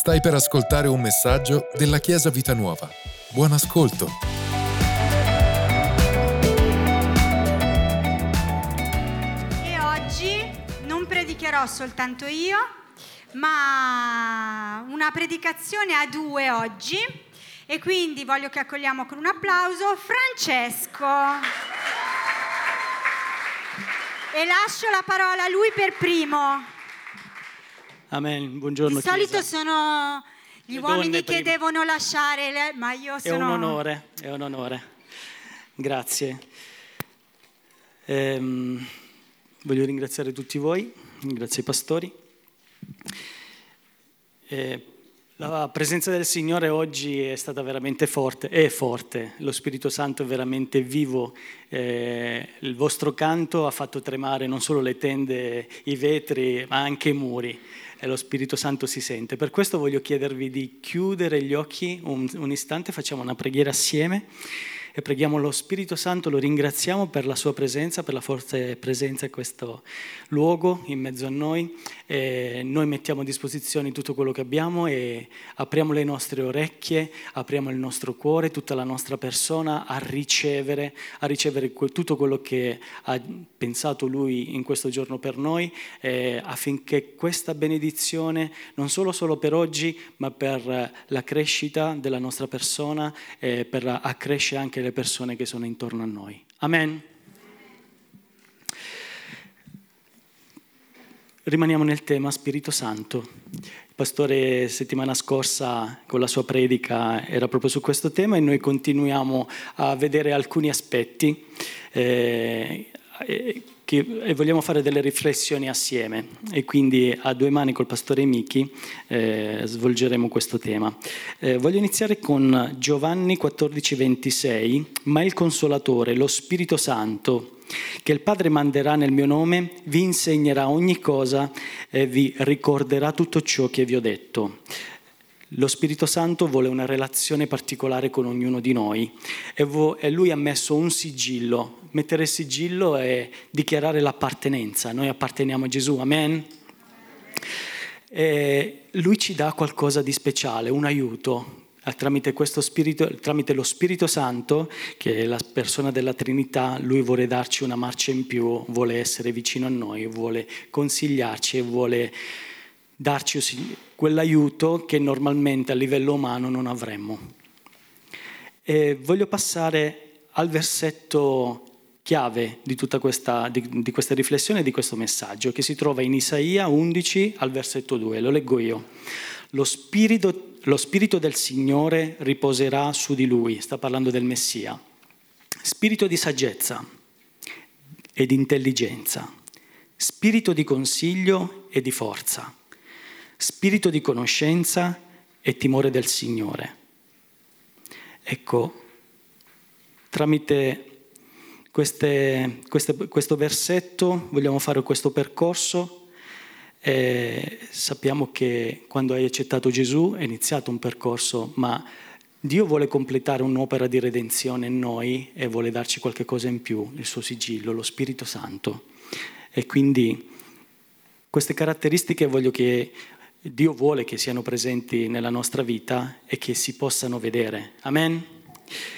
Stai per ascoltare un messaggio della Chiesa Vita Nuova. Buon ascolto. E oggi non predicherò soltanto io, ma una predicazione a due oggi. E quindi voglio che accogliamo con un applauso Francesco. E lascio la parola a lui per primo. Amen, buongiorno. Di solito Chiesa. sono gli Le uomini che prima. devono lasciare, le- ma io È sono... un onore, è un onore. Grazie. Ehm, voglio ringraziare tutti voi, ringrazio i pastori. Eh, la presenza del Signore oggi è stata veramente forte, è forte, lo Spirito Santo è veramente vivo, Eh, il vostro canto ha fatto tremare non solo le tende, i vetri, ma anche i muri e lo Spirito Santo si sente. Per questo voglio chiedervi di chiudere gli occhi un, un istante, facciamo una preghiera assieme e preghiamo lo Spirito Santo, lo ringraziamo per la sua presenza, per la forte presenza in questo luogo, in mezzo a noi. E noi mettiamo a disposizione tutto quello che abbiamo e apriamo le nostre orecchie, apriamo il nostro cuore, tutta la nostra persona a ricevere, a ricevere tutto quello che ha pensato Lui in questo giorno per noi, eh, affinché questa benedizione, non solo, solo per oggi, ma per eh, la crescita della nostra persona, e per accrescere anche le persone che sono intorno a noi. Amen. Rimaniamo nel tema Spirito Santo. Il pastore settimana scorsa con la sua predica era proprio su questo tema e noi continuiamo a vedere alcuni aspetti eh, eh, che, e vogliamo fare delle riflessioni assieme e quindi a due mani col pastore Michi eh, svolgeremo questo tema. Eh, voglio iniziare con Giovanni 14:26, ma il consolatore, lo Spirito Santo, che il Padre manderà nel mio nome, vi insegnerà ogni cosa e vi ricorderà tutto ciò che vi ho detto. Lo Spirito Santo vuole una relazione particolare con ognuno di noi e, lui ha messo un sigillo. Mettere il sigillo è dichiarare l'appartenenza. Noi apparteniamo a Gesù, amen? E lui ci dà qualcosa di speciale, un aiuto. Tramite, spirito, tramite lo Spirito Santo, che è la persona della Trinità, lui vuole darci una marcia in più, vuole essere vicino a noi, vuole consigliarci e vuole darci quell'aiuto che normalmente a livello umano non avremmo. E voglio passare al versetto chiave di tutta questa, di, di questa riflessione, di questo messaggio, che si trova in Isaia 11 al versetto 2. Lo leggo io. Lo spirito, lo spirito del Signore riposerà su di lui, sta parlando del Messia. Spirito di saggezza e di intelligenza, spirito di consiglio e di forza, spirito di conoscenza e timore del Signore. Ecco, tramite queste- queste- questo versetto vogliamo fare questo percorso. e sappiamo che quando hai accettato Gesù è iniziato un percorso, ma Dio vuole completare un'opera di redenzione in noi e vuole darci qualche cosa in più, il suo sigillo, lo Spirito Santo. E quindi queste caratteristiche voglio che Dio vuole che siano presenti nella nostra vita e che si possano vedere. Amen?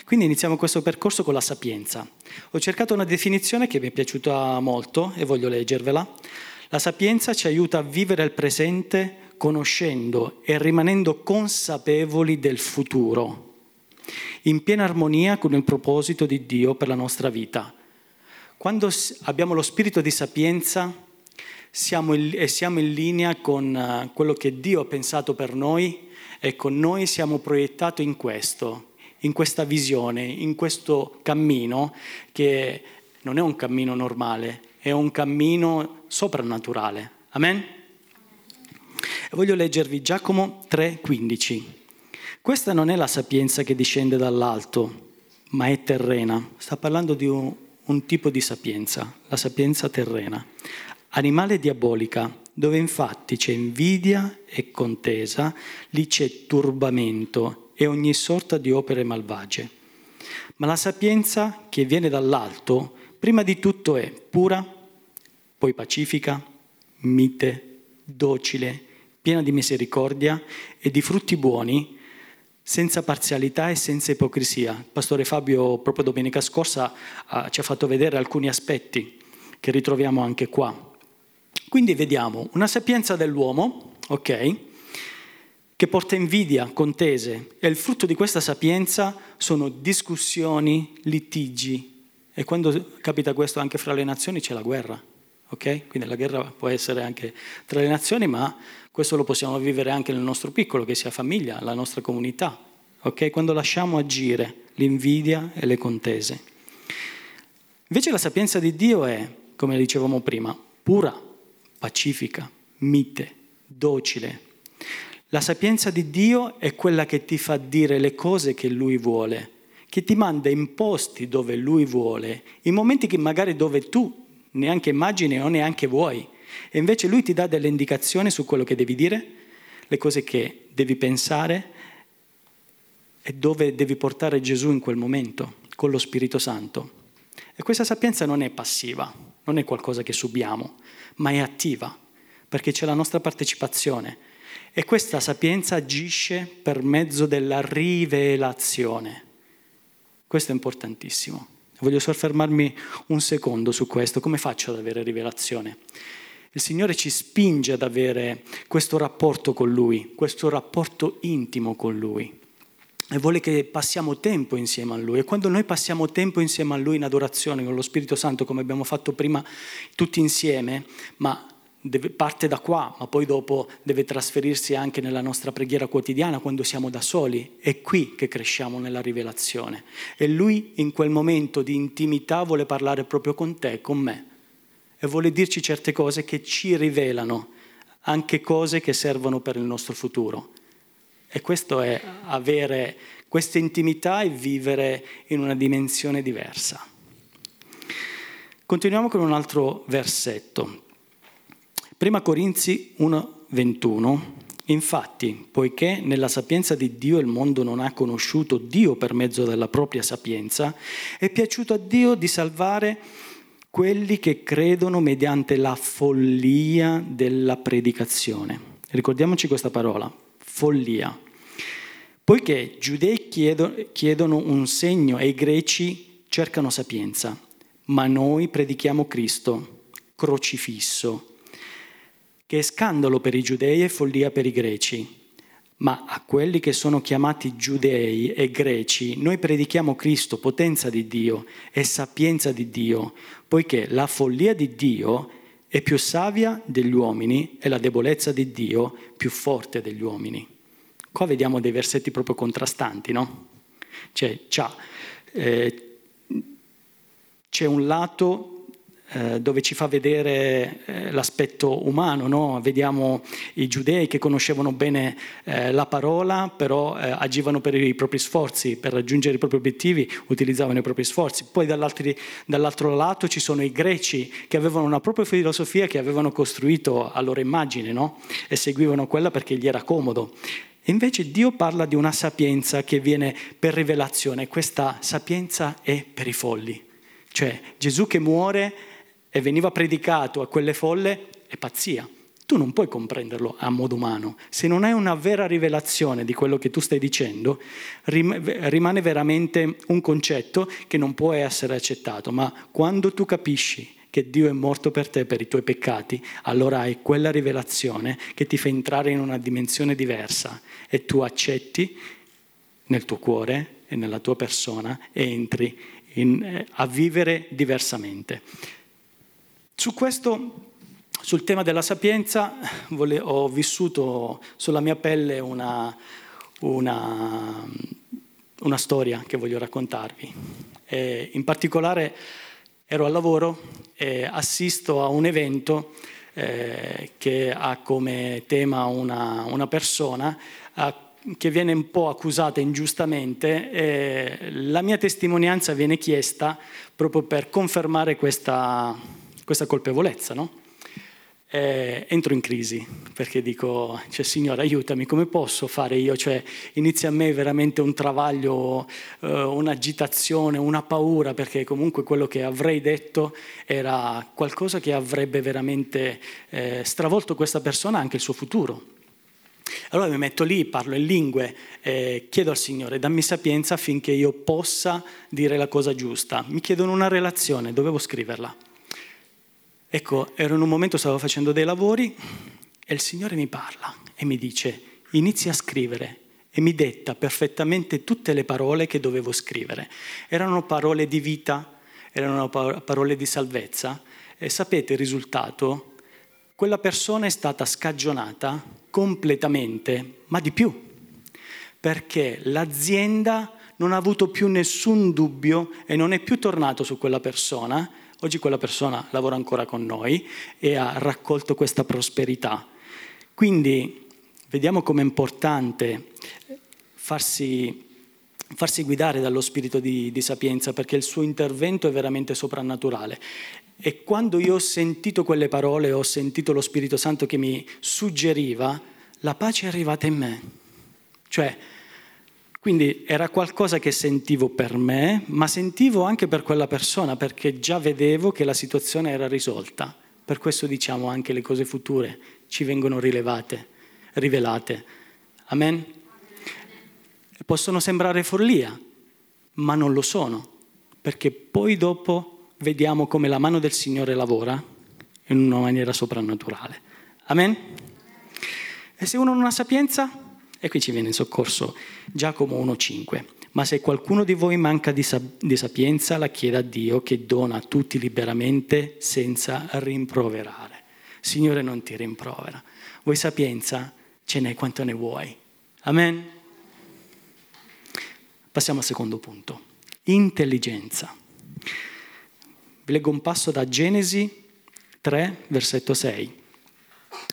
Quindi iniziamo questo percorso con la sapienza. Ho cercato una definizione che mi è piaciuta molto e voglio leggervela. La sapienza ci aiuta a vivere il presente conoscendo e rimanendo consapevoli del futuro, in piena armonia con il proposito di Dio per la nostra vita. Quando abbiamo lo spirito di sapienza siamo in, e siamo in linea con eh, quello che Dio ha pensato per noi e con noi siamo proiettati in questo, in questa visione, in questo cammino che non è un cammino normale, è un cammino soprannaturale. Amen? Voglio leggervi Giacomo 3:15. Questa non è la sapienza che discende dall'alto, ma è terrena. Sta parlando di un, un tipo di sapienza, la sapienza terrena. Animale diabolica, dove infatti c'è invidia e contesa, lì c'è turbamento e ogni sorta di opere malvagie. Ma la sapienza che viene dall'alto, prima di tutto è pura, poi pacifica, mite, docile, piena di misericordia e di frutti buoni, senza parzialità e senza ipocrisia. Il pastore Fabio, proprio domenica scorsa, ci ha fatto vedere alcuni aspetti che ritroviamo anche qua. Quindi vediamo una sapienza dell'uomo, ok, che porta invidia, contese, e il frutto di questa sapienza sono discussioni, litigi, e quando capita questo anche fra le nazioni c'è la guerra, ok? Quindi la guerra può essere anche tra le nazioni, ma questo lo possiamo vivere anche nel nostro piccolo, che sia famiglia, la nostra comunità. Okay? Quando lasciamo agire l'invidia e le contese. Invece la sapienza di Dio è, come dicevamo prima, pura, pacifica, mite, docile. La sapienza di Dio è quella che ti fa dire le cose che Lui vuole, che ti manda in posti dove Lui vuole, in momenti che magari dove tu neanche immagini o neanche vuoi. E invece lui ti dà delle indicazioni su quello che devi dire, le cose che devi pensare e dove devi portare Gesù in quel momento, con lo Spirito Santo. E questa sapienza non è passiva, non è qualcosa che subiamo, ma è attiva, perché c'è la nostra partecipazione. E questa sapienza agisce per mezzo della rivelazione. Questo è importantissimo. Voglio soffermarmi un secondo su questo. Come faccio ad avere rivelazione? Il Signore ci spinge ad avere questo rapporto con Lui, questo rapporto intimo con Lui. E vuole che passiamo tempo insieme a Lui. E quando noi passiamo tempo insieme a Lui in adorazione con lo Spirito Santo, come abbiamo fatto prima tutti insieme, ma deve, parte da qua, ma poi dopo deve trasferirsi anche nella nostra preghiera quotidiana quando siamo da soli. È qui che cresciamo nella rivelazione. E Lui in quel momento di intimità vuole parlare proprio con te, con me e vuole dirci certe cose che ci rivelano anche cose che servono per il nostro futuro. E questo è avere questa intimità e vivere in una dimensione diversa. Continuiamo con un altro versetto. Prima Corinzi 1:21. Infatti, poiché nella sapienza di Dio il mondo non ha conosciuto Dio per mezzo della propria sapienza, è piaciuto a Dio di salvare quelli che credono mediante la follia della predicazione. Ricordiamoci questa parola, follia. Poiché giudei chiedono un segno e i greci cercano sapienza, ma noi predichiamo Cristo crocifisso, che è scandalo per i giudei e follia per i greci ma a quelli che sono chiamati giudei e greci noi predichiamo Cristo, potenza di Dio e sapienza di Dio, poiché la follia di Dio è più savia degli uomini e la debolezza di Dio più forte degli uomini. Qua vediamo dei versetti proprio contrastanti, no? Cioè, eh, c'è un lato eh, dove ci fa vedere eh, l'aspetto umano. No? Vediamo i giudei che conoscevano bene eh, la parola, però eh, agivano per i propri sforzi, per raggiungere i propri obiettivi utilizzavano i propri sforzi. Poi dall'altro lato ci sono i greci che avevano una propria filosofia che avevano costruito a loro immagine no? e seguivano quella perché gli era comodo. Invece Dio parla di una sapienza che viene per rivelazione, questa sapienza è per i folli. Cioè Gesù che muore e veniva predicato a quelle folle è pazzia. Tu non puoi comprenderlo a modo umano. Se non hai una vera rivelazione di quello che tu stai dicendo, rimane veramente un concetto che non può essere accettato. Ma quando tu capisci che Dio è morto per te, per i tuoi peccati, allora hai quella rivelazione che ti fa entrare in una dimensione diversa e tu accetti nel tuo cuore e nella tua persona e entri in, eh, a vivere diversamente. Su questo, sul tema della sapienza, ho vissuto sulla mia pelle una, una, una storia che voglio raccontarvi. E in particolare ero al lavoro e assisto a un evento eh, che ha come tema una, una persona a, che viene un po' accusata ingiustamente e la mia testimonianza viene chiesta proprio per confermare questa, questa colpevolezza, no? Eh, entro in crisi perché dico, cioè, Signore aiutami, come posso fare io? Cioè, inizia a me veramente un travaglio, eh, un'agitazione, una paura, perché comunque quello che avrei detto era qualcosa che avrebbe veramente eh, stravolto questa persona, anche il suo futuro. Allora mi metto lì, parlo in lingue, eh, chiedo al Signore, dammi sapienza affinché io possa dire la cosa giusta. Mi chiedono una relazione, dovevo scriverla. Ecco, ero in un momento, stavo facendo dei lavori e il Signore mi parla e mi dice, inizia a scrivere e mi detta perfettamente tutte le parole che dovevo scrivere. Erano parole di vita, erano parole di salvezza e sapete il risultato? Quella persona è stata scagionata completamente, ma di più, perché l'azienda non ha avuto più nessun dubbio e non è più tornato su quella persona. Oggi quella persona lavora ancora con noi e ha raccolto questa prosperità. Quindi vediamo com'è importante farsi, farsi guidare dallo spirito di, di sapienza perché il suo intervento è veramente soprannaturale. E quando io ho sentito quelle parole, ho sentito lo Spirito Santo che mi suggeriva, la pace è arrivata in me. Cioè, quindi era qualcosa che sentivo per me, ma sentivo anche per quella persona, perché già vedevo che la situazione era risolta. Per questo diciamo anche le cose future ci vengono rilevate, rivelate. Amen? Possono sembrare follia, ma non lo sono, perché poi dopo vediamo come la mano del Signore lavora in una maniera soprannaturale. Amen? E se uno non ha sapienza, e qui ci viene in soccorso Giacomo 1,5. Ma se qualcuno di voi manca di, di sapienza, la chieda a Dio che dona a tutti liberamente senza rimproverare. Signore non ti rimprovera. Vuoi sapienza? Ce n'è quanto ne vuoi. Amen? Passiamo al secondo punto. Intelligenza. Vi leggo un passo da Genesi 3, versetto 6.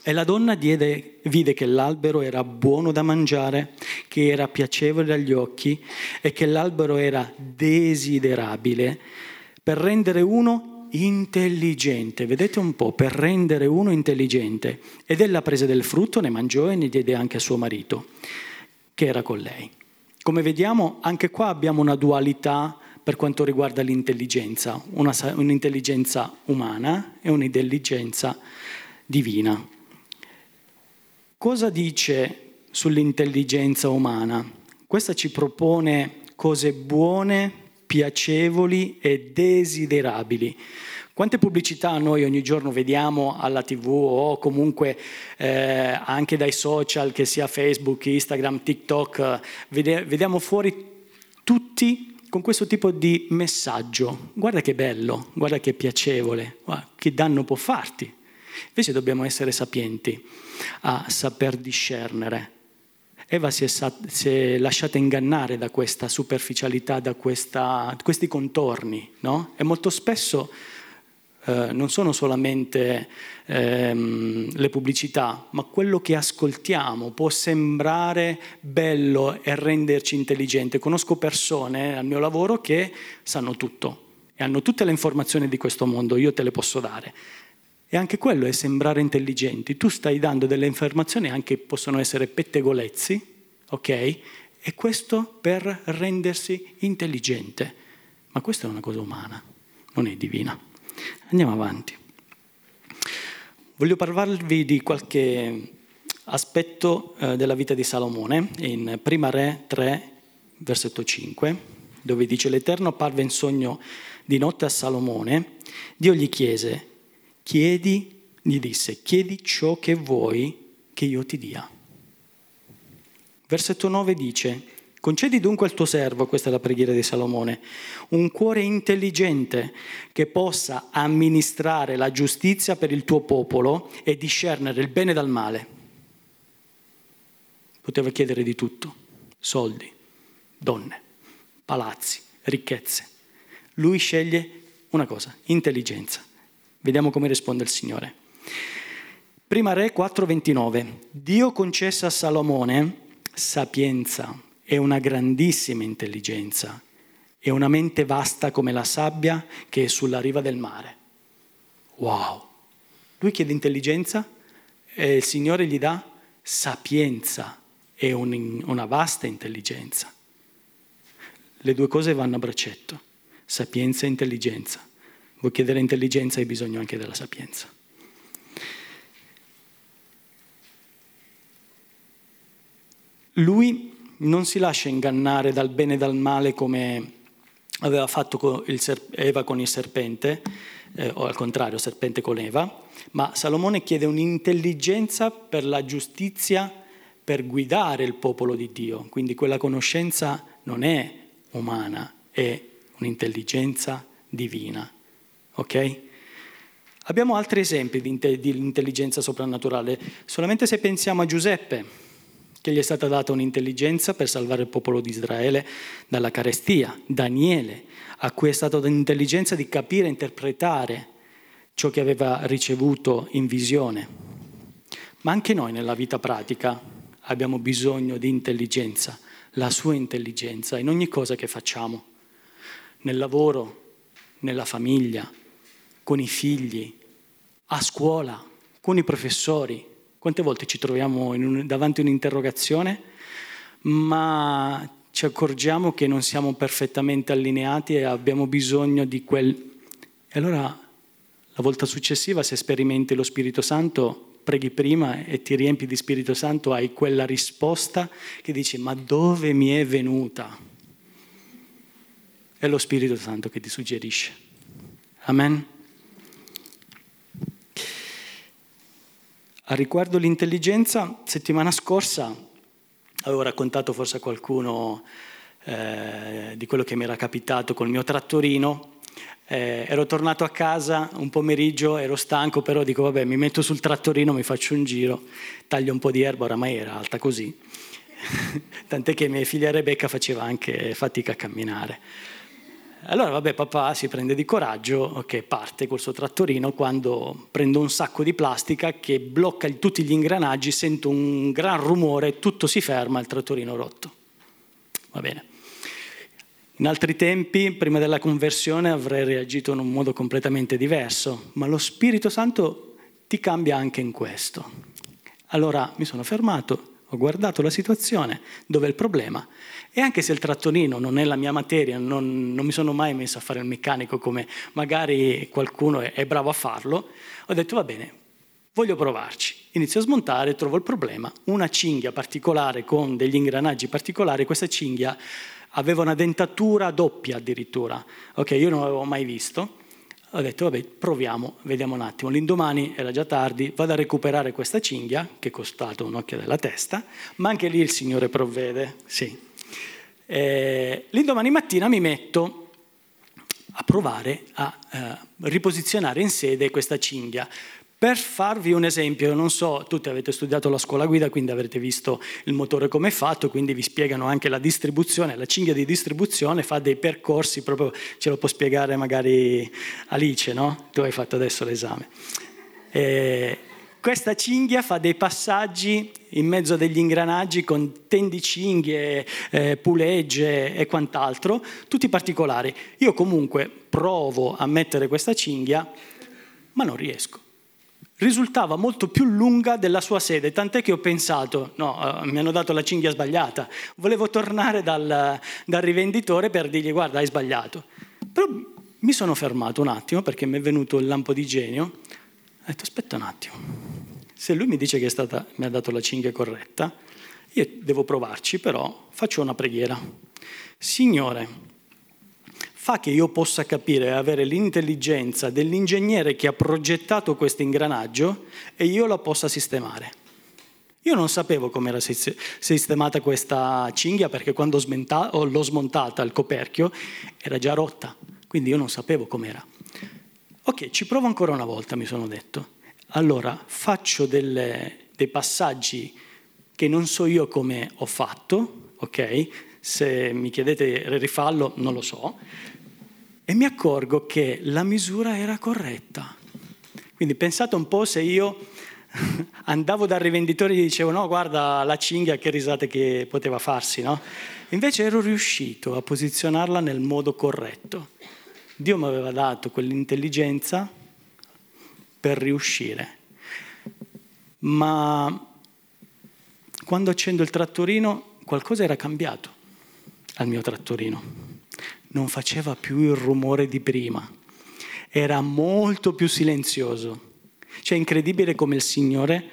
E la donna diede, vide che l'albero era buono da mangiare, che era piacevole agli occhi e che l'albero era desiderabile per rendere uno intelligente. Vedete un po', per rendere uno intelligente. Ed ella prese del frutto, ne mangiò e ne diede anche a suo marito, che era con lei. Come vediamo, anche qua abbiamo una dualità per quanto riguarda l'intelligenza, una, un'intelligenza umana e un'intelligenza divina. Cosa dice sull'intelligenza umana? Questa ci propone cose buone, piacevoli e desiderabili. Quante pubblicità noi ogni giorno vediamo alla tv o comunque eh, anche dai social, che sia Facebook, Instagram, TikTok, vediamo fuori tutti con questo tipo di messaggio. Guarda che bello, guarda che piacevole, guarda, che danno può farti. Invece dobbiamo essere sapienti a saper discernere. Eva si è, si è lasciata ingannare da questa superficialità, da questa, questi contorni, no? E molto spesso eh, non sono solamente ehm, le pubblicità, ma quello che ascoltiamo può sembrare bello e renderci intelligenti. Conosco persone al mio lavoro che sanno tutto e hanno tutte le informazioni di questo mondo, io te le posso dare. E anche quello è sembrare intelligenti. Tu stai dando delle informazioni anche possono essere pettegolezzi, ok? E questo per rendersi intelligente. Ma questa è una cosa umana, non è divina. Andiamo avanti. Voglio parlarvi di qualche aspetto eh, della vita di Salomone in Prima Re 3, versetto 5, dove dice l'Eterno apparve in sogno di notte a Salomone, Dio gli chiese, chiedi, gli disse, chiedi ciò che vuoi che io ti dia. Versetto 9 dice, Concedi dunque al tuo servo, questa è la preghiera di Salomone, un cuore intelligente che possa amministrare la giustizia per il tuo popolo e discernere il bene dal male. Poteva chiedere di tutto, soldi, donne, palazzi, ricchezze. Lui sceglie una cosa, intelligenza. Vediamo come risponde il Signore. Prima Re 4:29. Dio concesse a Salomone sapienza e una grandissima intelligenza e una mente vasta come la sabbia che è sulla riva del mare. Wow! Lui chiede intelligenza e il Signore gli dà sapienza e un, una vasta intelligenza. Le due cose vanno a braccetto, sapienza e intelligenza. Vuoi chiedere intelligenza hai bisogno anche della sapienza. lui non si lascia ingannare dal bene e dal male come aveva fatto Eva con il serpente, eh, o al contrario, serpente con Eva, ma Salomone chiede un'intelligenza per la giustizia, per guidare il popolo di Dio. Quindi quella conoscenza non è umana, è un'intelligenza divina. Ok? Abbiamo altri esempi di, intelligenza soprannaturale. Solamente se pensiamo a Giuseppe, che gli è stata data un'intelligenza per salvare il popolo di Israele dalla carestia, Daniele, a cui è stata data l'intelligenza di capire e interpretare ciò che aveva ricevuto in visione. Ma anche noi nella vita pratica abbiamo bisogno di intelligenza, la sua intelligenza in ogni cosa che facciamo, nel lavoro, nella famiglia, con i figli, a scuola, con i professori, quante volte ci troviamo un, davanti a un'interrogazione, ma ci accorgiamo che non siamo perfettamente allineati e abbiamo bisogno di quel... E allora la volta successiva, se sperimenti lo Spirito Santo, preghi prima e ti riempi di Spirito Santo, hai quella risposta che dici, ma dove mi è venuta? È lo Spirito Santo che ti suggerisce. Amen. A riguardo l'intelligenza, settimana scorsa avevo raccontato forse a qualcuno eh, di quello che mi era capitato col mio trattorino. Eh, ero tornato a casa un pomeriggio, ero stanco, però dico vabbè mi metto sul trattorino, mi faccio un giro, taglio un po' di erba, oramai era alta così. Tant'è che mia figlia Rebecca faceva anche fatica a camminare. Allora, vabbè, papà si prende di coraggio, che parte col suo trattorino, quando prendo un sacco di plastica che blocca tutti gli ingranaggi, sento un gran rumore, tutto si ferma, il trattorino rotto. Va bene. In altri tempi, prima della conversione, avrei reagito in un modo completamente diverso, ma lo Spirito Santo ti cambia anche in questo. Allora mi sono fermato, ho guardato la situazione, dove è il problema e anche se il trattorino non è la mia materia, non, non mi sono mai messo a fare il meccanico come magari qualcuno è, è bravo a farlo, ho detto va bene, voglio provarci. Inizio a smontare, trovo il problema, una cinghia particolare con degli ingranaggi particolari, questa cinghia aveva una dentatura doppia addirittura, ok, io non l'avevo mai visto, ho detto vabbè proviamo, vediamo un attimo, l'indomani era già tardi, vado a recuperare questa cinghia che è costata un occhio della testa, ma anche lì il Signore provvede, sì, eh, l'indomani mattina mi metto a provare a eh, riposizionare in sede questa cinghia. Per farvi un esempio, non so, tutti avete studiato la scuola guida, quindi avrete visto il motore come è fatto, quindi vi spiegano anche la distribuzione, la cinghia di distribuzione fa dei percorsi, proprio ce lo può spiegare magari Alice, no? Tu hai fatto adesso l'esame. Eh, questa cinghia fa dei passaggi in mezzo degli ingranaggi con tendicinghie, eh, pulegge e quant'altro, tutti particolari. Io comunque provo a mettere questa cinghia, ma non riesco. Risultava molto più lunga della sua sede, tant'è che ho pensato, no, eh, mi hanno dato la cinghia sbagliata. Volevo tornare dal, dal rivenditore per dirgli guarda hai sbagliato. Però mi sono fermato un attimo perché mi è venuto il lampo di genio ho detto aspetta un attimo, se lui mi dice che stata, mi ha dato la cinghia corretta, io devo provarci, però faccio una preghiera. Signore, fa che io possa capire e avere l'intelligenza dell'ingegnere che ha progettato questo ingranaggio e io la possa sistemare. Io non sapevo come era sistemata questa cinghia perché quando l'ho smontata il coperchio era già rotta, quindi io non sapevo com'era. Ok, ci provo ancora una volta, mi sono detto. Allora faccio delle, dei passaggi che non so io come ho fatto, ok? Se mi chiedete rifallo, non lo so. E mi accorgo che la misura era corretta. Quindi pensate un po' se io andavo dal rivenditore e gli dicevo no guarda la cinghia che risate che poteva farsi, no? Invece ero riuscito a posizionarla nel modo corretto. Dio mi aveva dato quell'intelligenza per riuscire. Ma quando accendo il trattorino qualcosa era cambiato al mio trattorino. Non faceva più il rumore di prima, era molto più silenzioso. Cioè è incredibile come il Signore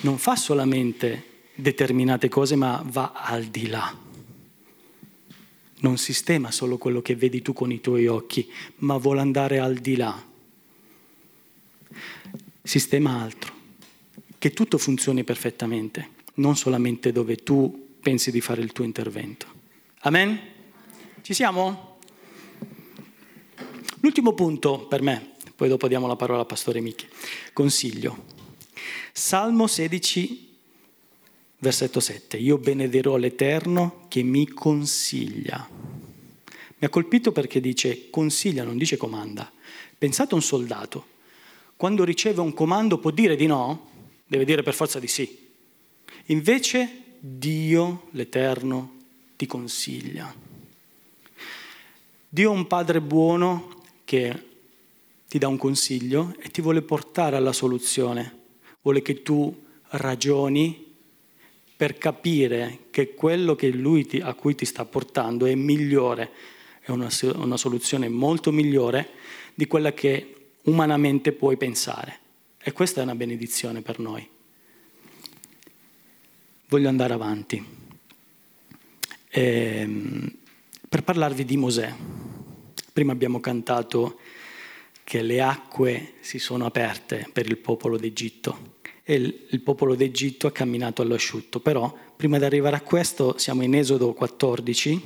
non fa solamente determinate cose, ma va al di là. Non sistema solo quello che vedi tu con i tuoi occhi, ma vuole andare al di là. Sistema altro, che tutto funzioni perfettamente, non solamente dove tu pensi di fare il tuo intervento. Amen? Ci siamo? L'ultimo punto per me, poi dopo diamo la parola al pastore Michi, consiglio. Salmo 16, versetto 7. Io benederò l'Eterno che mi consiglia. Mi ha colpito perché dice consiglia, non dice comanda. Pensate a un soldato. Quando riceve un comando può dire di no? Deve dire per forza di sì. Invece Dio, l'Eterno, ti consiglia. Dio è un padre buono che ti dà un consiglio e ti vuole portare alla soluzione. Vuole che tu ragioni per capire che quello che lui ti, a cui ti sta portando è migliore, è una, una soluzione molto migliore di quella che umanamente puoi pensare. E questa è una benedizione per noi. Voglio andare avanti. Ehm, per parlarvi di Mosè. Prima abbiamo cantato che le acque si sono aperte per il popolo d'Egitto e il, popolo d'Egitto ha camminato all'asciutto. Però prima di arrivare a questo siamo in Esodo 14,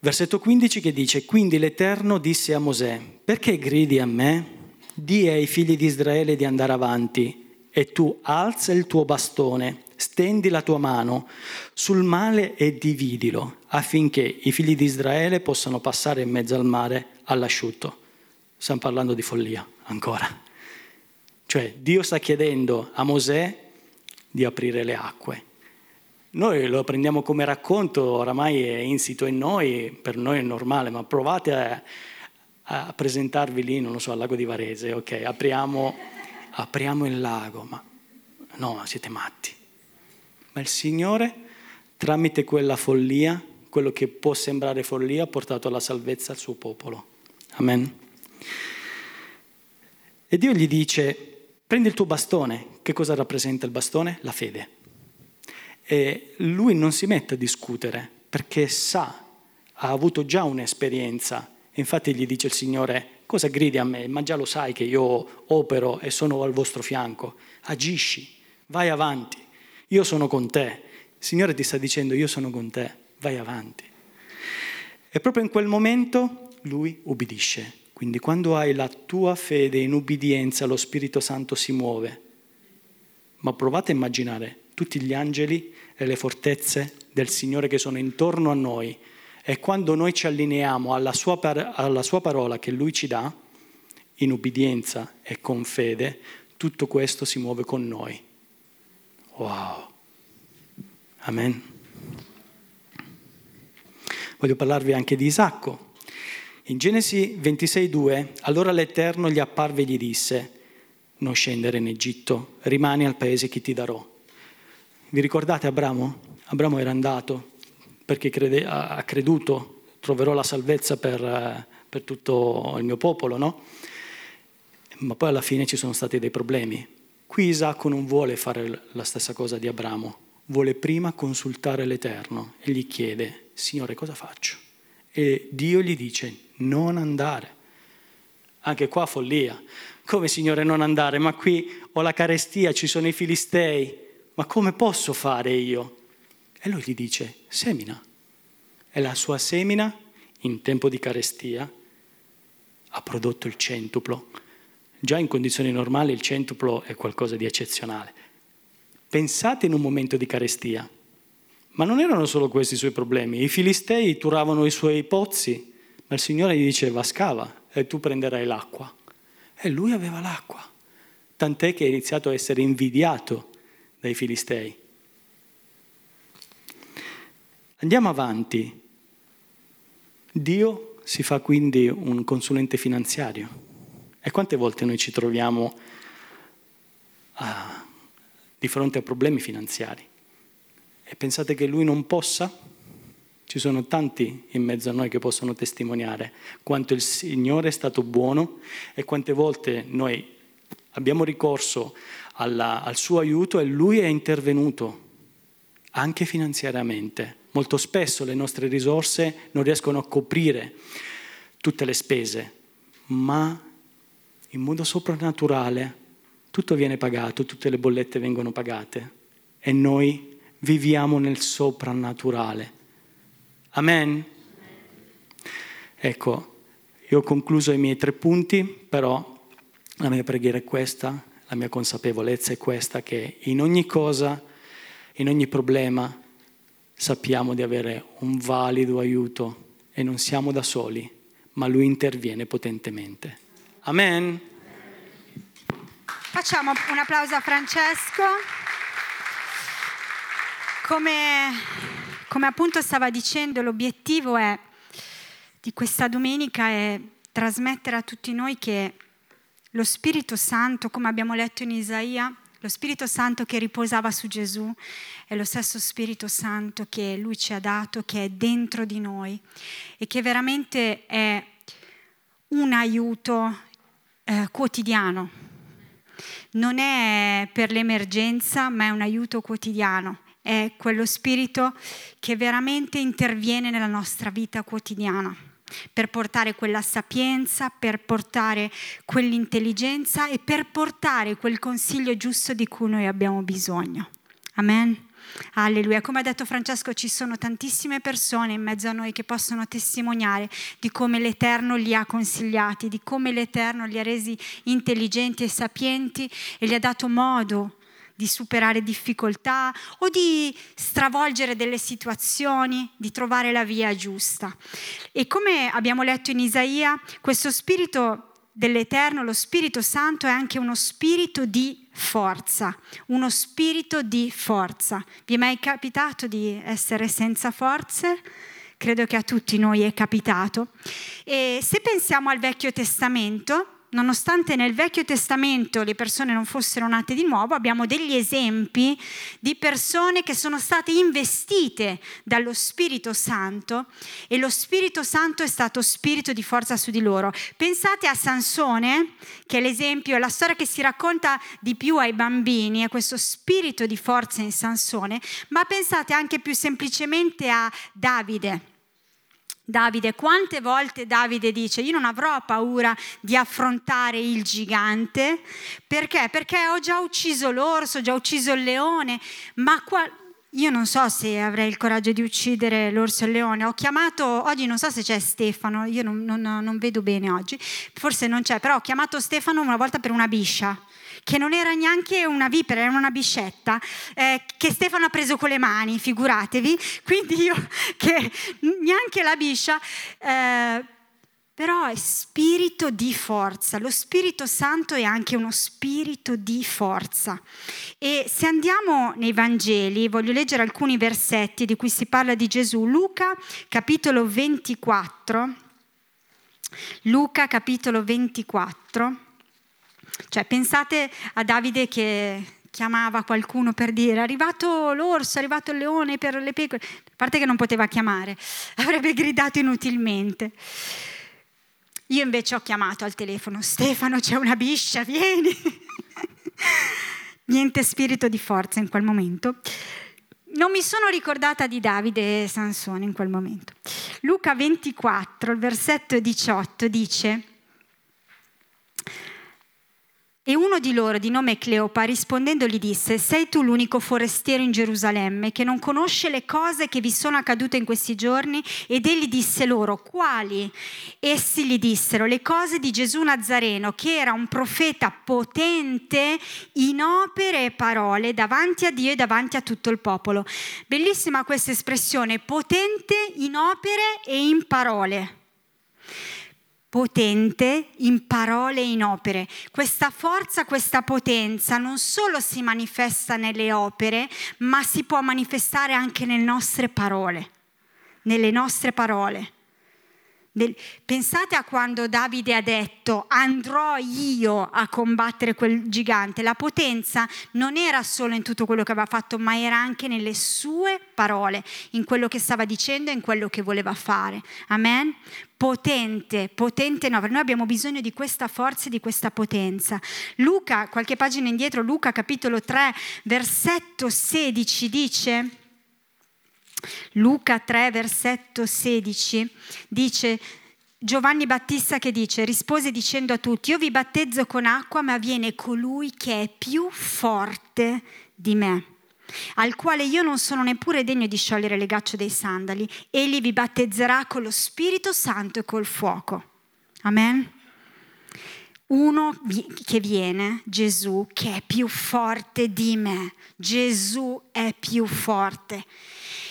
versetto 15 che dice, quindi l'Eterno disse a Mosè, perché gridi a me? Dì ai figli di Israele di andare avanti e tu alza il tuo bastone, stendi la tua mano sul mare e dividilo, affinché i figli di Israele possano passare in mezzo al mare all'asciutto. Stiamo parlando di follia ancora. Cioè Dio sta chiedendo a Mosè di aprire le acque. Noi lo prendiamo come racconto, oramai è insito in noi, per noi è normale, ma provate a, a presentarvi lì, non lo so, al lago di Varese, ok, apriamo, apriamo il lago, ma no, siete matti. Ma il Signore, tramite quella follia, quello che può sembrare follia, ha portato la salvezza al suo popolo. Amen. E Dio gli dice, Prendi il tuo bastone. Che cosa rappresenta il bastone? La fede. E lui non si mette a discutere perché sa, ha avuto già un'esperienza. Infatti gli dice il Signore, cosa gridi a me? Ma già lo sai che io opero e sono al vostro fianco. Agisci, vai avanti. Io sono con te. Il Signore ti sta dicendo, io sono con te, vai avanti. E proprio in quel momento lui ubbidisce. Quindi quando hai la tua fede in ubbidienza, lo Spirito Santo si muove. Ma provate a immaginare tutti gli angeli e le fortezze del Signore che sono intorno a noi e quando noi ci allineiamo alla sua, par- alla sua parola che Lui ci dà, in ubbidienza e con fede, tutto questo si muove con noi. Wow. Amen. Voglio parlarvi anche di Isacco. In Genesi 26:2, allora l'Eterno gli apparve e gli disse, non scendere in Egitto, rimani al paese che ti darò. Vi ricordate Abramo? Abramo era andato perché crede, ha creduto, troverò la salvezza per, per tutto il mio popolo, no? Ma poi alla fine ci sono stati dei problemi. Qui Isacco non vuole fare la stessa cosa di Abramo, vuole prima consultare l'Eterno e gli chiede, Signore, cosa faccio? E Dio gli dice, non andare. Anche qua follia. Come Signore non andare? Ma qui ho la carestia, ci sono i filistei. Ma come posso fare io? E lui gli dice, semina. E la sua semina, in tempo di carestia, ha prodotto il centuplo. Già in condizioni normali il centuplo è qualcosa di eccezionale. Pensate in un momento di carestia. Ma non erano solo questi i suoi problemi. I filistei turavano i suoi pozzi, ma il Signore gli diceva scava e tu prenderai l'acqua. E lui aveva l'acqua, tant'è che è iniziato a essere invidiato dai filistei. Andiamo avanti. Dio si fa quindi un consulente finanziario. E quante volte noi ci troviamo a, di fronte a problemi finanziari? E pensate che Lui non possa? Ci sono tanti in mezzo a noi che possono testimoniare quanto il Signore è stato buono e quante volte noi abbiamo ricorso alla, al suo aiuto e lui è intervenuto anche finanziariamente. Molto spesso le nostre risorse non riescono a coprire tutte le spese, ma in modo soprannaturale tutto viene pagato, tutte le bollette vengono pagate e noi viviamo nel soprannaturale. Amen? Ecco, io ho concluso i miei tre punti, però la mia preghiera è questa, la mia consapevolezza è questa, che in ogni cosa, in ogni problema, sappiamo di avere un valido aiuto e non siamo da soli, ma Lui interviene potentemente. Amen. Facciamo un applauso a Francesco. Come, come appunto stava dicendo, l'obiettivo è, di questa domenica è trasmettere a tutti noi che lo Spirito Santo, come abbiamo letto in Isaia, lo Spirito Santo che riposava su Gesù è lo stesso Spirito Santo che Lui ci ha dato, che è dentro di noi e che veramente è un aiuto eh, quotidiano. Non è per l'emergenza, ma è un aiuto quotidiano. È quello spirito che veramente interviene nella nostra vita quotidiana per portare quella sapienza, per portare quell'intelligenza e per portare quel consiglio giusto di cui noi abbiamo bisogno. Amen. Alleluia. Come ha detto Francesco, ci sono tantissime persone in mezzo a noi che possono testimoniare di come l'Eterno li ha consigliati, di come l'Eterno li ha resi intelligenti e sapienti e gli ha dato modo di superare difficoltà o di stravolgere delle situazioni, di trovare la via giusta. E come abbiamo letto in Isaia, questo spirito dell'Eterno, lo Spirito Santo è anche uno spirito di forza, uno spirito di forza. Vi è mai capitato di essere senza forze? Credo che a tutti noi è capitato. E se pensiamo al Vecchio Testamento, nonostante nel Vecchio Testamento le persone non fossero nate di nuovo, abbiamo degli esempi di persone che sono state investite dallo Spirito Santo e lo Spirito Santo è stato spirito di forza su di loro. Pensate a Sansone, che è l'esempio, la storia che si racconta di più ai bambini, è questo spirito di forza in Sansone, ma pensate anche più semplicemente a Davide Davide, quante volte Davide dice io non avrò paura di affrontare il gigante, perché? Perché ho già ucciso l'orso, ho già ucciso il leone, ma qua, io non so se avrei il coraggio di uccidere l'orso e il leone. Ho chiamato, oggi non so se c'è Stefano, io non, non, non vedo bene oggi, forse non c'è, però ho chiamato Stefano una volta per una biscia che non era neanche una vipera, era una biscetta, eh, che Stefano ha preso con le mani, figuratevi, quindi io che neanche la biscia... Eh, però è spirito di forza, lo Spirito Santo è anche uno spirito di forza. E se andiamo nei Vangeli, voglio leggere alcuni versetti di cui si parla di Gesù, Luca capitolo 24, Luca capitolo 24. Cioè, pensate a Davide che chiamava qualcuno per dire è arrivato l'orso, è arrivato il leone per le pecore, a parte che non poteva chiamare, avrebbe gridato inutilmente. Io invece ho chiamato al telefono, Stefano c'è una biscia, vieni. Niente spirito di forza in quel momento. Non mi sono ricordata di Davide e Sansone in quel momento. Luca 24, il versetto 18 dice, e uno di loro, di nome Cleopa, rispondendo gli disse, sei tu l'unico forestiero in Gerusalemme che non conosce le cose che vi sono accadute in questi giorni? Ed egli disse loro, quali? Essi gli dissero, le cose di Gesù Nazareno, che era un profeta potente in opere e parole davanti a Dio e davanti a tutto il popolo. Bellissima questa espressione, potente in opere e in parole potente in parole e in opere. Questa forza, questa potenza non solo si manifesta nelle opere, ma si può manifestare anche nelle nostre parole, nelle nostre parole. Pensate a quando Davide ha detto andrò io a combattere quel gigante. La potenza non era solo in tutto quello che aveva fatto, ma era anche nelle sue parole, in quello che stava dicendo e in quello che voleva fare. Amen? Potente, potente no, noi abbiamo bisogno di questa forza e di questa potenza. Luca, qualche pagina indietro, Luca capitolo 3, versetto 16 dice Luca 3, versetto 16, dice Giovanni Battista che dice, rispose dicendo a tutti, io vi battezzo con acqua, ma viene colui che è più forte di me, al quale io non sono neppure degno di sciogliere le gacce dei sandali. Egli vi battezzerà con lo Spirito Santo e col fuoco. Amen. Uno che viene, Gesù, che è più forte di me. Gesù è più forte.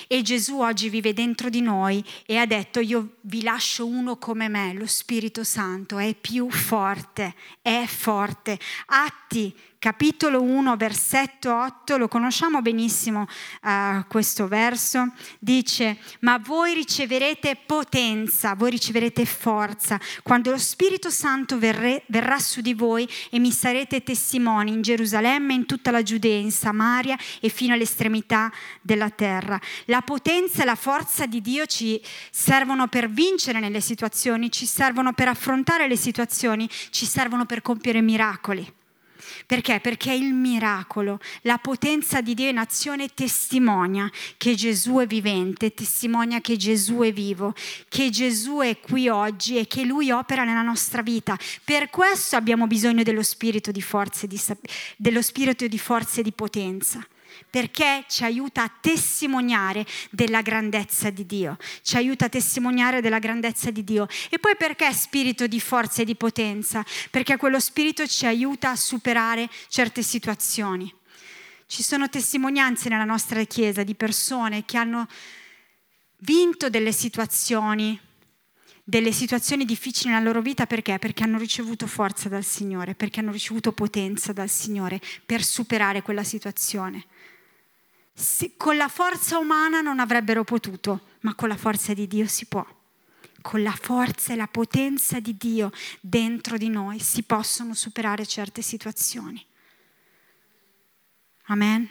E Gesù oggi vive dentro di noi e ha detto io vi lascio uno come me, lo Spirito Santo, è più forte, è forte. Atti capitolo 1, versetto 8, lo conosciamo benissimo uh, questo verso, dice, ma voi riceverete potenza, voi riceverete forza, quando lo Spirito Santo verrà, verrà su di voi e mi sarete testimoni in Gerusalemme, in tutta la Giudea, in Samaria e fino all'estremità della terra. La potenza e la forza di Dio ci servono per vincere nelle situazioni, ci servono per affrontare le situazioni, ci servono per compiere miracoli. Perché? Perché il miracolo, la potenza di Dio in azione testimonia che Gesù è vivente, testimonia che Gesù è vivo, che Gesù è qui oggi e che Lui opera nella nostra vita. Per questo abbiamo bisogno dello spirito di forza e di, spirito di, di potenza perché ci aiuta a testimoniare della grandezza di Dio, ci aiuta a testimoniare della grandezza di Dio. E poi perché spirito di forza e di potenza? Perché quello spirito ci aiuta a superare certe situazioni. Ci sono testimonianze nella nostra Chiesa di persone che hanno vinto delle situazioni, delle situazioni difficili nella loro vita perché? Perché hanno ricevuto forza dal Signore, perché hanno ricevuto potenza dal Signore per superare quella situazione con la forza umana non avrebbero potuto, ma con la forza di Dio si può. Con la forza e la potenza di Dio dentro di noi si possono superare certe situazioni. Amen.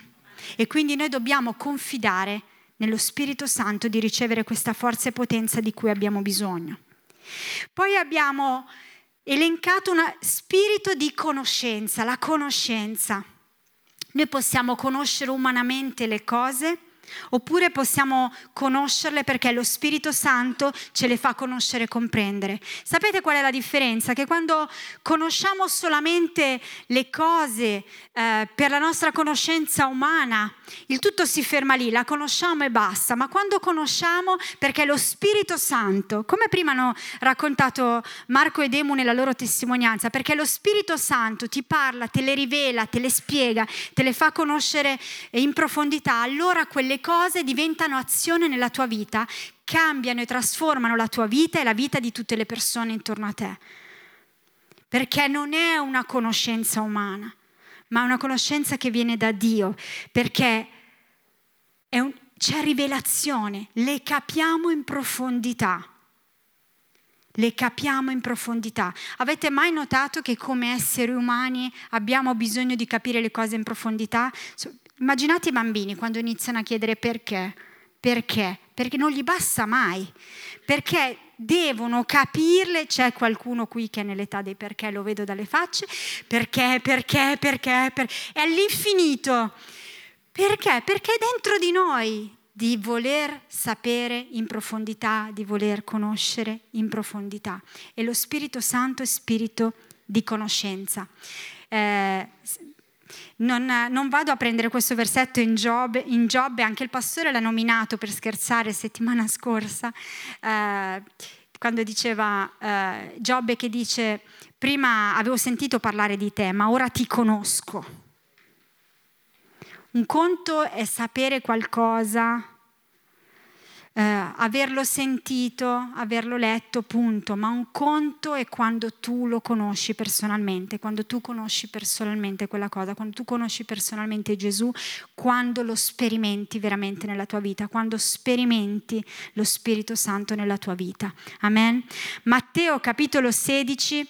E quindi noi dobbiamo confidare nello Spirito Santo di ricevere questa forza e potenza di cui abbiamo bisogno. Poi abbiamo elencato uno spirito di conoscenza, la conoscenza. Noi possiamo conoscere umanamente le cose Oppure possiamo conoscerle perché lo Spirito Santo ce le fa conoscere e comprendere. Sapete qual è la differenza? Che quando conosciamo solamente le cose eh, per la nostra conoscenza umana, il tutto si ferma lì, la conosciamo e basta, ma quando conosciamo perché lo Spirito Santo, come prima hanno raccontato Marco ed Emu nella loro testimonianza, perché lo Spirito Santo ti parla, te le rivela, te le spiega, te le fa conoscere in profondità, allora quelle cose diventano azione nella tua vita, cambiano e trasformano la tua vita e la vita di tutte le persone intorno a te. Perché non è una conoscenza umana, ma una conoscenza che viene da Dio, perché un, c'è rivelazione, le capiamo in profondità. Le capiamo in profondità. Avete mai notato che come esseri umani abbiamo bisogno di capire le cose in profondità? Immaginate i bambini quando iniziano a chiedere perché, perché, perché non gli basta mai, perché devono capirle, c'è qualcuno qui che è nell'età dei perché, lo vedo dalle facce, perché, perché, perché, perché, è all'infinito. Perché? Perché è dentro di noi di voler sapere in profondità, di voler conoscere in profondità. E lo Spirito Santo è spirito di conoscenza. Eh, non, non, vado a prendere questo versetto in Giobbe, in Giobbe, anche il pastore l'ha nominato per scherzare settimana scorsa, eh, quando diceva eh, Giobbe che dice, prima avevo sentito parlare di te, ma ora ti conosco. Un conto è sapere qualcosa eh, averlo sentito, averlo letto, punto, ma un conto è quando tu lo conosci personalmente, quando tu conosci personalmente quella cosa, quando tu conosci personalmente Gesù, quando lo sperimenti veramente nella tua vita, quando sperimenti lo Spirito Santo nella tua vita. Amen. Matteo capitolo 16.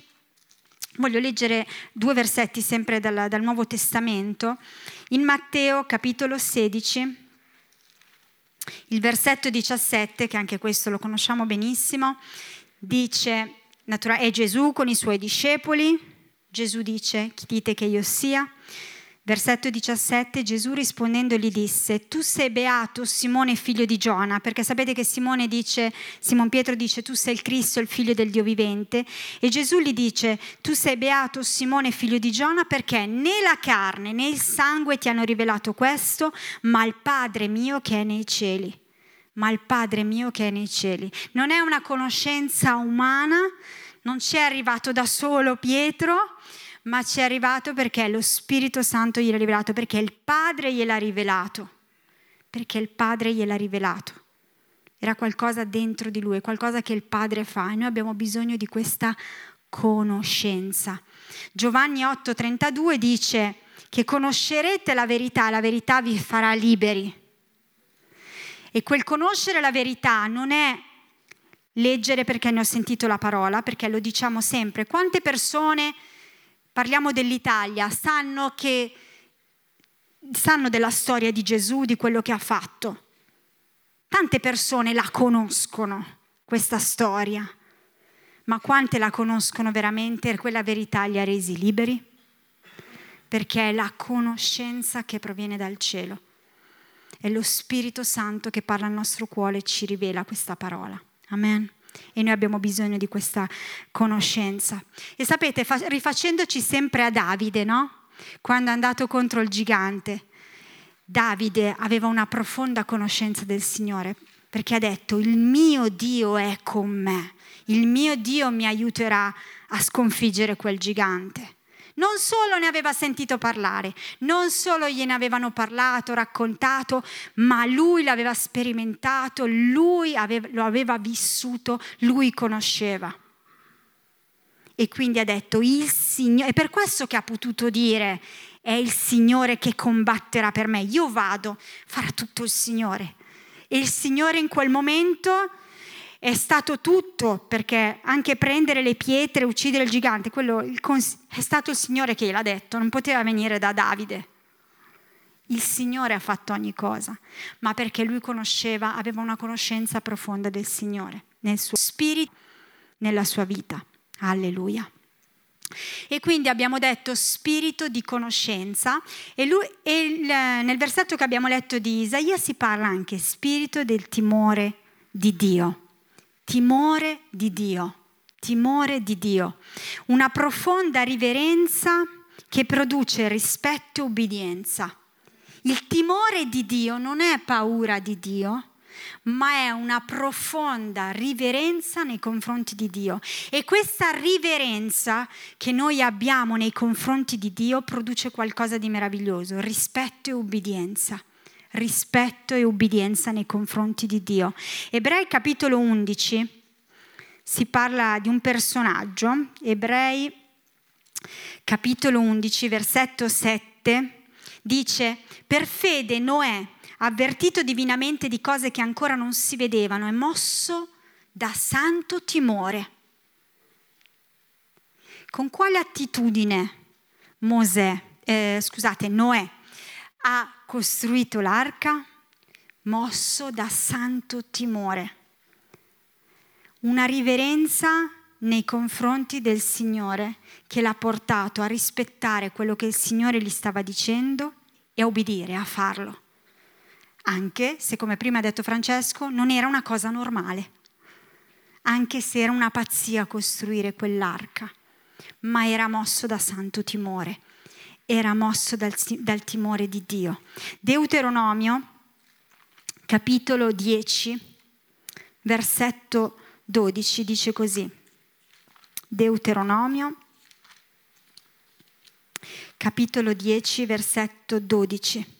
Voglio leggere due versetti sempre dal, dal Nuovo Testamento. In Matteo capitolo 16, il versetto 17, che anche questo lo conosciamo benissimo, dice, è Gesù con i suoi discepoli, Gesù dice, chi dite che io sia? Versetto 17, Gesù rispondendo gli disse, tu sei beato Simone figlio di Giona, perché sapete che Simone dice, Simon Pietro dice, tu sei il Cristo, il figlio del Dio vivente, e Gesù gli dice, tu sei beato Simone figlio di Giona, perché né la carne né il sangue ti hanno rivelato questo, ma il Padre mio che è nei cieli. Ma il Padre mio che è nei cieli. Non è una conoscenza umana, non ci è arrivato da solo Pietro, ma ci è arrivato perché lo Spirito Santo gliel'ha rivelato, perché il Padre gliel'ha rivelato, perché il Padre gliel'ha rivelato. Era qualcosa dentro di lui, qualcosa che il Padre fa e noi abbiamo bisogno di questa conoscenza. Giovanni 8:32 dice che conoscerete la verità, la verità vi farà liberi. E quel conoscere la verità non è leggere perché ne ho sentito la parola, perché lo diciamo sempre. Quante persone parliamo dell'Italia, sanno, che, sanno della storia di Gesù, di quello che ha fatto. Tante persone la conoscono, questa storia, ma quante la conoscono veramente e quella verità li ha resi liberi? Perché è la conoscenza che proviene dal cielo. È lo Spirito Santo che parla al nostro cuore e ci rivela questa parola. Amen e noi abbiamo bisogno di questa conoscenza. E sapete, rifacendoci sempre a Davide, no? Quando è andato contro il gigante, Davide aveva una profonda conoscenza del Signore perché ha detto il mio Dio è con me, il mio Dio mi aiuterà a sconfiggere quel gigante. Non solo ne aveva sentito parlare, non solo gliene avevano parlato, raccontato, ma lui l'aveva sperimentato, lui aveva, lo aveva vissuto, lui conosceva. E quindi ha detto, il Signore, è per questo che ha potuto dire, è il Signore che combatterà per me. Io vado, farà tutto il Signore. E il Signore in quel momento è stato tutto, perché anche prendere le pietre e uccidere il gigante, quello è stato il Signore che gliel'ha detto, non poteva venire da Davide. Il Signore ha fatto ogni cosa, ma perché lui conosceva, aveva una conoscenza profonda del Signore, nel suo spirito, nella sua vita. Alleluia. E quindi abbiamo detto spirito di conoscenza e, lui, e il, nel versetto che abbiamo letto di Isaia si parla anche spirito del timore di Dio timore di Dio, timore di Dio, una profonda riverenza che produce rispetto e ubbidienza. Il timore di Dio non è paura di Dio, ma è una profonda riverenza nei confronti di Dio. E questa riverenza che noi abbiamo nei confronti di Dio produce qualcosa di meraviglioso, rispetto e ubbidienza rispetto e ubbidienza nei confronti di Dio. Ebrei capitolo 11 si parla di un personaggio, Ebrei capitolo 11 versetto 7 dice, per fede Noè, avvertito divinamente di cose che ancora non si vedevano, è mosso da santo timore. Con quale attitudine Mosè, eh, scusate, Noè ha costruito l'arca mosso da santo timore, una riverenza nei confronti del Signore che l'ha portato a rispettare quello che il Signore gli stava dicendo e a obbedire, a farlo. Anche se, come prima ha detto Francesco, non era una cosa normale, anche se era una pazzia costruire quell'arca, ma era mosso da santo timore era mosso dal, dal timore di Dio. Deuteronomio, capitolo 10, versetto 12, dice così. Deuteronomio, capitolo 10, versetto 12.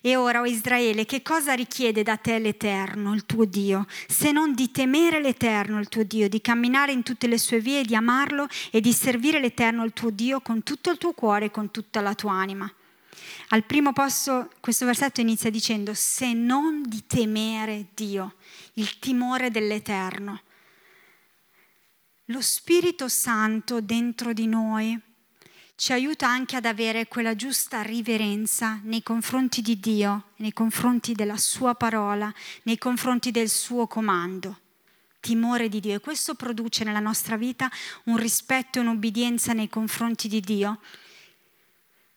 E ora, o oh Israele, che cosa richiede da te l'Eterno, il tuo Dio, se non di temere l'Eterno, il tuo Dio, di camminare in tutte le sue vie, di amarlo e di servire l'Eterno, il tuo Dio, con tutto il tuo cuore e con tutta la tua anima? Al primo posto questo versetto inizia dicendo se non di temere Dio, il timore dell'Eterno. Lo Spirito Santo dentro di noi ci aiuta anche ad avere quella giusta riverenza nei confronti di Dio, nei confronti della sua parola, nei confronti del suo comando. Timore di Dio e questo produce nella nostra vita un rispetto e un'obbedienza nei confronti di Dio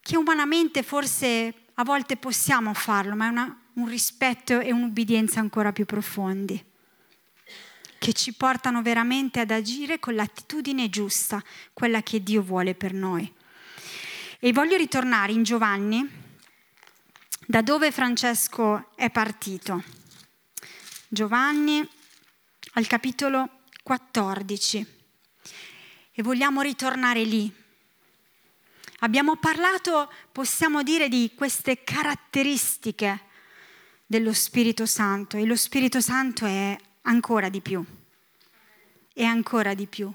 che umanamente forse a volte possiamo farlo, ma è una, un rispetto e un'ubbidienza ancora più profondi, che ci portano veramente ad agire con l'attitudine giusta, quella che Dio vuole per noi. E voglio ritornare in Giovanni, da dove Francesco è partito. Giovanni al capitolo 14. E vogliamo ritornare lì. Abbiamo parlato, possiamo dire, di queste caratteristiche dello Spirito Santo e lo Spirito Santo è ancora di più. E ancora di più.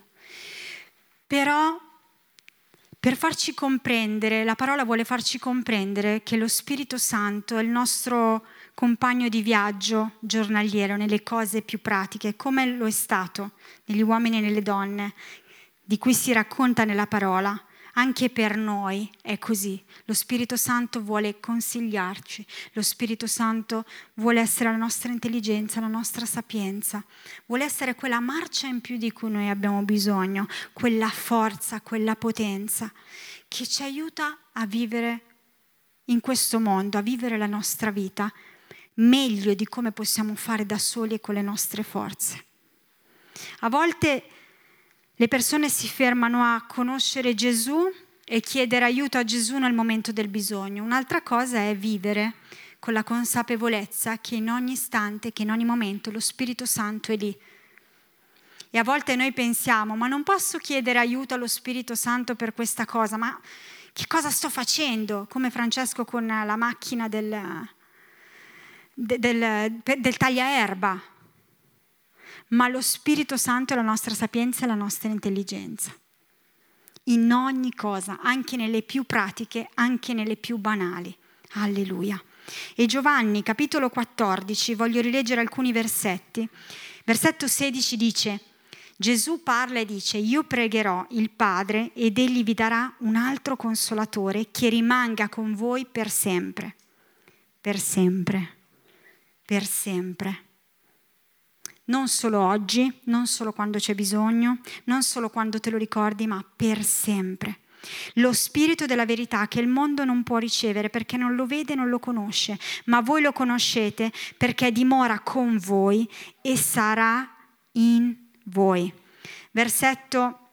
Però per farci comprendere, la parola vuole farci comprendere che lo Spirito Santo è il nostro compagno di viaggio giornaliero nelle cose più pratiche, come lo è stato negli uomini e nelle donne, di cui si racconta nella parola anche per noi è così. Lo Spirito Santo vuole consigliarci, lo Spirito Santo vuole essere la nostra intelligenza, la nostra sapienza, vuole essere quella marcia in più di cui noi abbiamo bisogno, quella forza, quella potenza che ci aiuta a vivere in questo mondo, a vivere la nostra vita meglio di come possiamo fare da soli e con le nostre forze. A volte le persone si fermano a conoscere Gesù e chiedere aiuto a Gesù nel momento del bisogno. Un'altra cosa è vivere con la consapevolezza che in ogni istante, che in ogni momento lo Spirito Santo è lì. E a volte noi pensiamo, ma non posso chiedere aiuto allo Spirito Santo per questa cosa, ma che cosa sto facendo? Come Francesco con la macchina del, del, del, tagliaerba ma lo Spirito Santo è la nostra sapienza e la nostra intelligenza. In ogni cosa, anche nelle più pratiche, anche nelle più banali. Alleluia. E Giovanni, capitolo 14, voglio rileggere alcuni versetti. Versetto 16 dice, Gesù parla e dice, io pregherò il Padre ed egli vi darà un altro consolatore che rimanga con voi per sempre. Per sempre. Per sempre non solo oggi, non solo quando c'è bisogno, non solo quando te lo ricordi, ma per sempre. Lo spirito della verità che il mondo non può ricevere perché non lo vede e non lo conosce, ma voi lo conoscete perché dimora con voi e sarà in voi. Versetto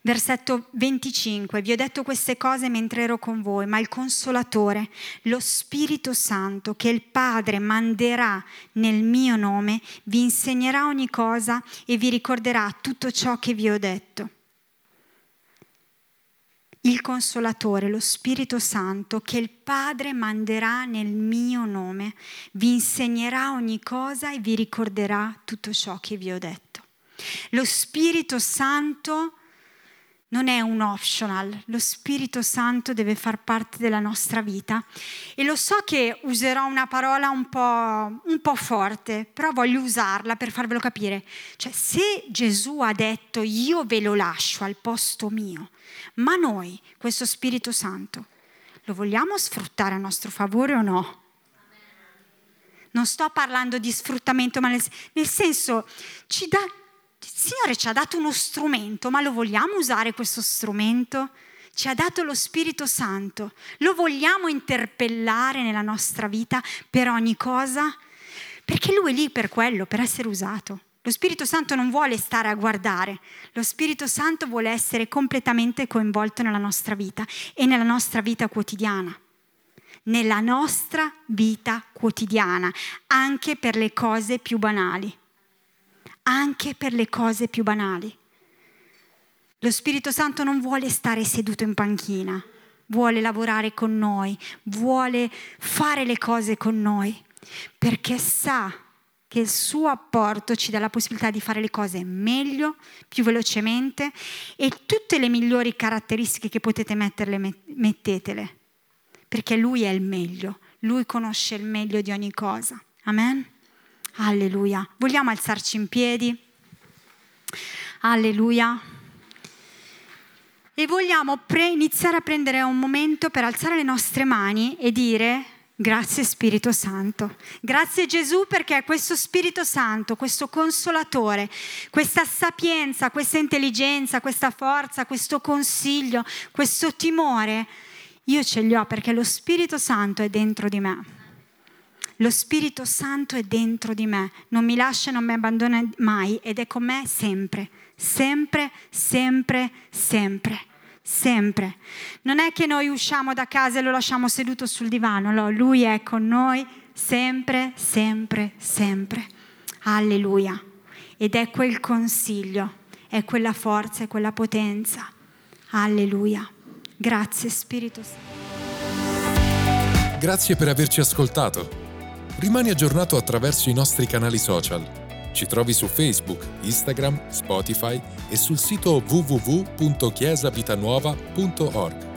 Versetto 25, vi ho detto queste cose mentre ero con voi, ma il consolatore, lo Spirito Santo che il Padre manderà nel mio nome, vi insegnerà ogni cosa e vi ricorderà tutto ciò che vi ho detto. Il consolatore, lo Spirito Santo che il Padre manderà nel mio nome, vi insegnerà ogni cosa e vi ricorderà tutto ciò che vi ho detto. Lo Spirito Santo non è un optional, lo Spirito Santo deve far parte della nostra vita. E lo so che userò una parola un po', un po', forte, però voglio usarla per farvelo capire. Cioè, se Gesù ha detto io ve lo lascio al posto mio, ma noi, questo Spirito Santo, lo vogliamo sfruttare a nostro favore o no? Non sto parlando di sfruttamento, ma nel, nel senso ci dà il Signore ci ha dato uno strumento, ma lo vogliamo usare questo strumento? Ci ha dato lo Spirito Santo, lo vogliamo interpellare nella nostra vita per ogni cosa? Perché Lui è lì per quello, per essere usato. Lo Spirito Santo non vuole stare a guardare, lo Spirito Santo vuole essere completamente coinvolto nella nostra vita e nella nostra vita quotidiana. Nella nostra vita quotidiana, anche per le cose più banali anche per le cose più banali. Lo Spirito Santo non vuole stare seduto in panchina, vuole lavorare con noi, vuole fare le cose con noi, perché sa che il suo apporto ci dà la possibilità di fare le cose meglio, più velocemente e tutte le migliori caratteristiche che potete metterle, mettetele, perché lui è il meglio, lui conosce il meglio di ogni cosa. Amen? Alleluia. Vogliamo alzarci in piedi? Alleluia. E vogliamo pre- iniziare a prendere un momento per alzare le nostre mani e dire Grazie Spirito Santo. Grazie Gesù perché questo Spirito Santo, questo consolatore, questa sapienza, questa intelligenza, questa forza, questo consiglio, questo timore, io ce li ho perché lo Spirito Santo è dentro di me. Lo Spirito Santo è dentro di me, non mi lascia non mi abbandona mai ed è con me sempre, sempre, sempre, sempre sempre. Non è che noi usciamo da casa e lo lasciamo seduto sul divano, no, lui è con noi sempre, sempre, sempre. Alleluia. Ed è quel consiglio, è quella forza, è quella potenza. Alleluia. Grazie Spirito Santo. Grazie per averci ascoltato. Rimani aggiornato attraverso i nostri canali social ci trovi su Facebook, Instagram, Spotify e sul sito www.chiesavitanuova.org.